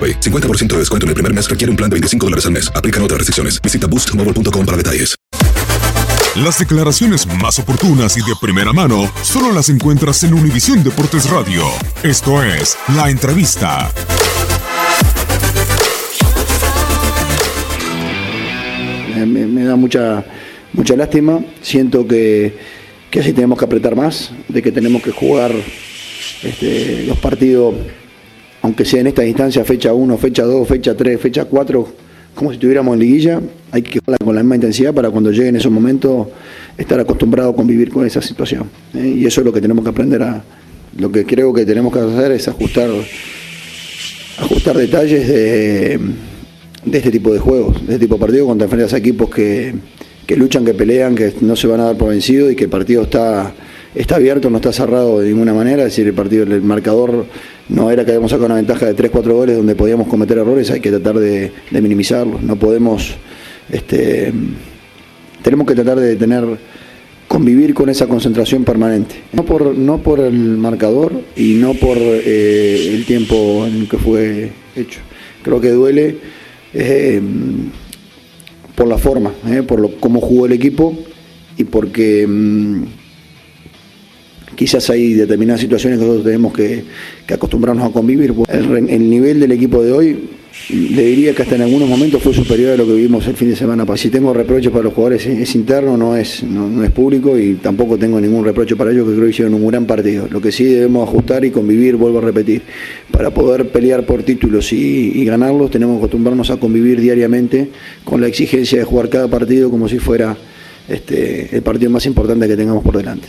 AroPay. 50% de descuento en el primer mes requiere un plan de 25 dólares al mes. Aplican otras restricciones. Visita boostmobile.com para detalles. Las declaraciones más oportunas y de primera mano solo las encuentras en Univisión Deportes Radio. Esto es La Entrevista. Me da mucha, mucha lástima. Siento que, que así tenemos que apretar más, de que tenemos que jugar este, los partidos, aunque sea en esta instancia, fecha 1, fecha 2, fecha 3, fecha 4, como si estuviéramos en liguilla. Hay que jugarla con la misma intensidad para cuando lleguen esos momentos estar acostumbrado a convivir con esa situación. ¿eh? Y eso es lo que tenemos que aprender a. Lo que creo que tenemos que hacer es ajustar ajustar detalles de, de este tipo de juegos, de este tipo de partidos cuando enfrentas a equipos que, que luchan, que pelean, que no se van a dar por vencidos y que el partido está, está abierto, no está cerrado de ninguna manera, es decir, el partido, el marcador no era que habíamos sacado una ventaja de 3-4 goles donde podíamos cometer errores, hay que tratar de, de minimizarlos, no podemos, este, tenemos que tratar de tener convivir con esa concentración permanente. No por, no por el marcador y no por eh, el tiempo en el que fue hecho. Creo que duele eh, por la forma, eh, por lo, cómo jugó el equipo y porque mm, quizás hay determinadas situaciones que nosotros tenemos que, acostumbrarnos a convivir. El, re- el nivel del equipo de hoy, le diría que hasta en algunos momentos fue superior a lo que vimos el fin de semana. Si tengo reproches para los jugadores es, interno, no es, no, es público y tampoco tengo ningún reproche para ellos que creo que hicieron un gran partido. Lo que sí debemos ajustar y convivir, vuelvo a repetir, para poder pelear por títulos y, y ganarlos tenemos que acostumbrarnos a convivir diariamente con la exigencia de jugar cada partido como si fuera este, el partido más importante que tengamos por delante.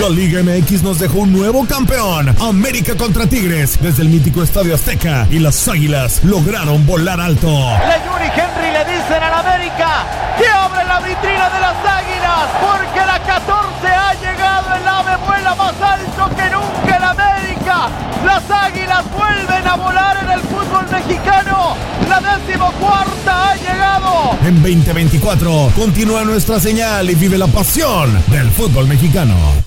La Liga MX nos dejó un nuevo campeón. América contra Tigres desde el mítico Estadio Azteca y las Águilas lograron volar alto. Le Yuri Henry le dicen al América que abre la vitrina de las Águilas porque la 14 ha llegado el ave vuela más alto que nunca en América. Las Águilas vuelven a volar en el fútbol mexicano. La decimocuarta ha llegado. En 2024 continúa nuestra señal y vive la pasión del fútbol mexicano.